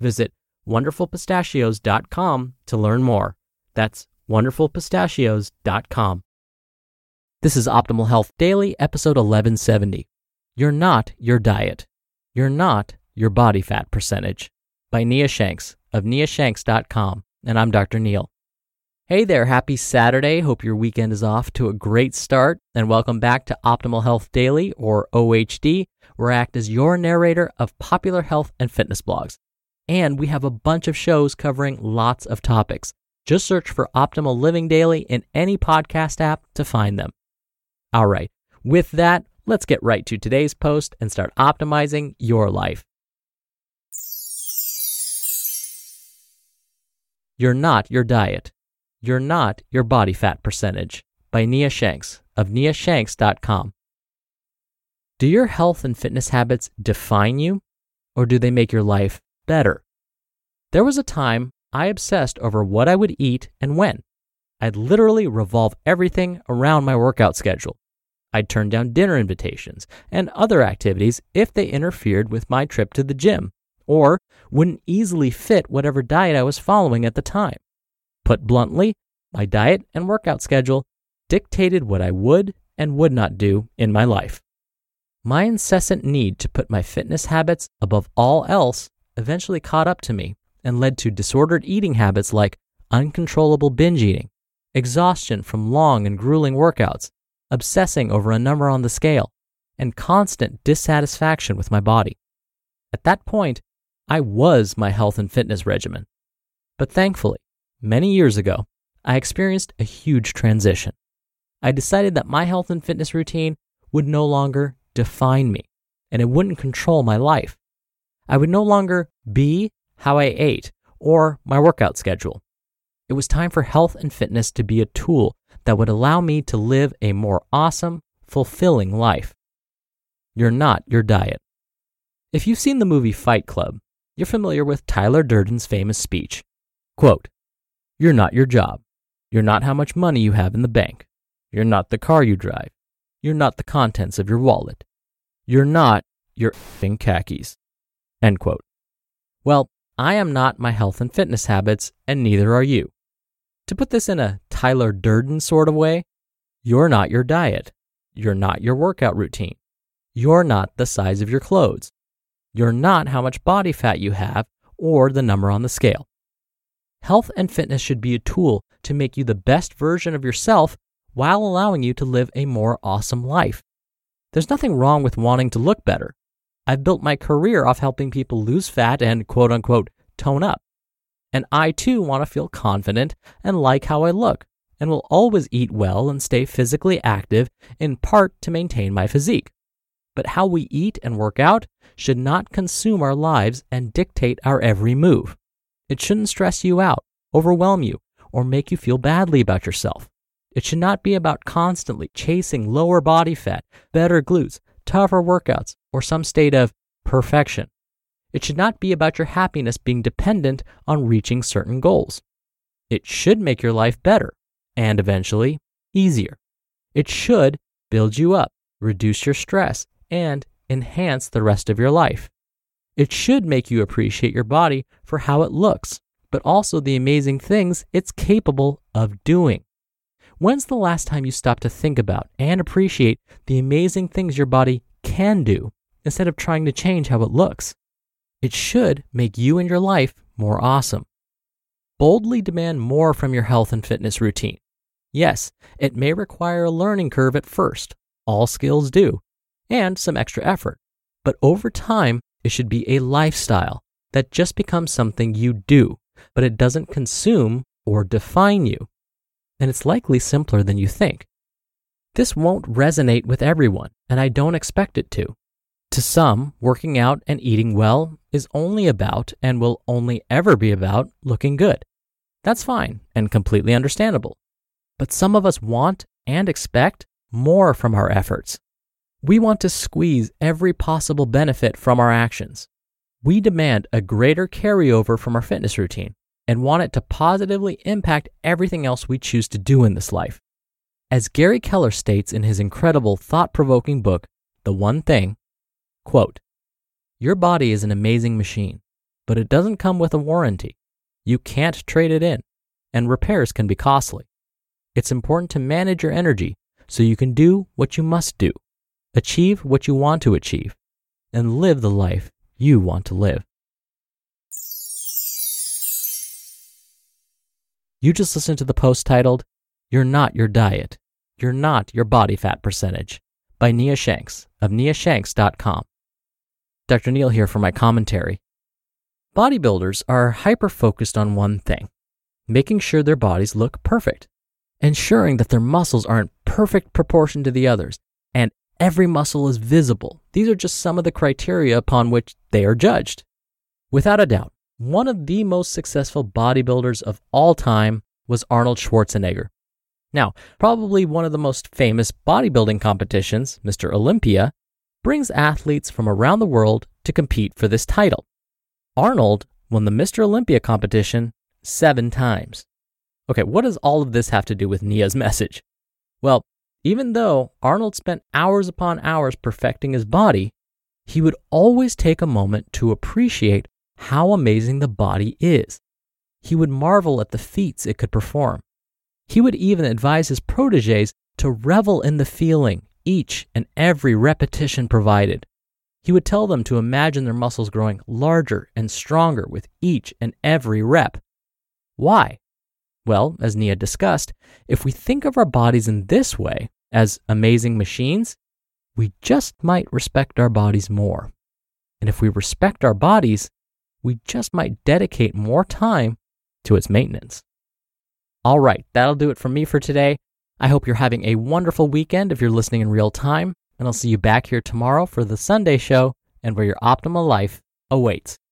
Visit wonderfulpistachios.com to learn more. That's wonderfulpistachios.com. This is Optimal Health Daily, episode 1170. You're not your diet. You're not your body fat percentage. By Nia Shanks of niashanks.com. And I'm Dr. Neal. Hey there, happy Saturday. Hope your weekend is off to a great start. And welcome back to Optimal Health Daily, or OHD, where I act as your narrator of popular health and fitness blogs. And we have a bunch of shows covering lots of topics. Just search for Optimal Living Daily in any podcast app to find them. All right, with that, let's get right to today's post and start optimizing your life. You're not your diet. You're not your body fat percentage. By Nia Shanks of niashanks.com. Do your health and fitness habits define you, or do they make your life better. There was a time I obsessed over what I would eat and when. I'd literally revolve everything around my workout schedule. I'd turn down dinner invitations and other activities if they interfered with my trip to the gym or wouldn't easily fit whatever diet I was following at the time. Put bluntly, my diet and workout schedule dictated what I would and would not do in my life. My incessant need to put my fitness habits above all else eventually caught up to me and led to disordered eating habits like uncontrollable binge eating, exhaustion from long and grueling workouts, obsessing over a number on the scale, and constant dissatisfaction with my body. At that point, I was my health and fitness regimen. But thankfully, many years ago, I experienced a huge transition. I decided that my health and fitness routine would no longer define me and it wouldn't control my life. I would no longer be how I ate or my workout schedule. It was time for health and fitness to be a tool that would allow me to live a more awesome, fulfilling life. You're not your diet. If you've seen the movie Fight Club, you're familiar with Tyler Durden's famous speech. Quote, You're not your job. You're not how much money you have in the bank. You're not the car you drive. You're not the contents of your wallet. You're not your effing khakis. End quote. Well, I am not my health and fitness habits, and neither are you. To put this in a Tyler Durden sort of way, you're not your diet. You're not your workout routine. You're not the size of your clothes. You're not how much body fat you have or the number on the scale. Health and fitness should be a tool to make you the best version of yourself while allowing you to live a more awesome life. There's nothing wrong with wanting to look better. I've built my career off helping people lose fat and quote unquote tone up. And I too want to feel confident and like how I look, and will always eat well and stay physically active in part to maintain my physique. But how we eat and work out should not consume our lives and dictate our every move. It shouldn't stress you out, overwhelm you, or make you feel badly about yourself. It should not be about constantly chasing lower body fat, better glutes, tougher workouts, or some state of perfection. It should not be about your happiness being dependent on reaching certain goals. It should make your life better and eventually easier. It should build you up, reduce your stress, and enhance the rest of your life. It should make you appreciate your body for how it looks, but also the amazing things it's capable of doing. When's the last time you stopped to think about and appreciate the amazing things your body can do instead of trying to change how it looks? It should make you and your life more awesome. boldly demand more from your health and fitness routine. Yes, it may require a learning curve at first, all skills do, and some extra effort. But over time, it should be a lifestyle that just becomes something you do, but it doesn't consume or define you. And it's likely simpler than you think. This won't resonate with everyone, and I don't expect it to. To some, working out and eating well is only about and will only ever be about looking good. That's fine and completely understandable. But some of us want and expect more from our efforts. We want to squeeze every possible benefit from our actions. We demand a greater carryover from our fitness routine and want it to positively impact everything else we choose to do in this life. As Gary Keller states in his incredible thought provoking book, The One Thing, quote, Your body is an amazing machine, but it doesn't come with a warranty. You can't trade it in, and repairs can be costly. It's important to manage your energy so you can do what you must do achieve what you want to achieve, and live the life you want to live. You just listened to the post titled, You're Not Your Diet, You're Not Your Body Fat Percentage by Nia Shanks of niashanks.com. Dr. Neal here for my commentary. Bodybuilders are hyper focused on one thing making sure their bodies look perfect, ensuring that their muscles are in perfect proportion to the others, and every muscle is visible. These are just some of the criteria upon which they are judged. Without a doubt, one of the most successful bodybuilders of all time was Arnold Schwarzenegger. Now, probably one of the most famous bodybuilding competitions, Mr. Olympia, brings athletes from around the world to compete for this title. Arnold won the Mr. Olympia competition seven times. Okay, what does all of this have to do with Nia's message? Well, even though Arnold spent hours upon hours perfecting his body, he would always take a moment to appreciate how amazing the body is. He would marvel at the feats it could perform. He would even advise his proteges to revel in the feeling each and every repetition provided. He would tell them to imagine their muscles growing larger and stronger with each and every rep. Why? Well, as Nia discussed, if we think of our bodies in this way, as amazing machines, we just might respect our bodies more. And if we respect our bodies, we just might dedicate more time to its maintenance. All right, that'll do it for me for today. I hope you're having a wonderful weekend if you're listening in real time, and I'll see you back here tomorrow for the Sunday show and where your optimal life awaits.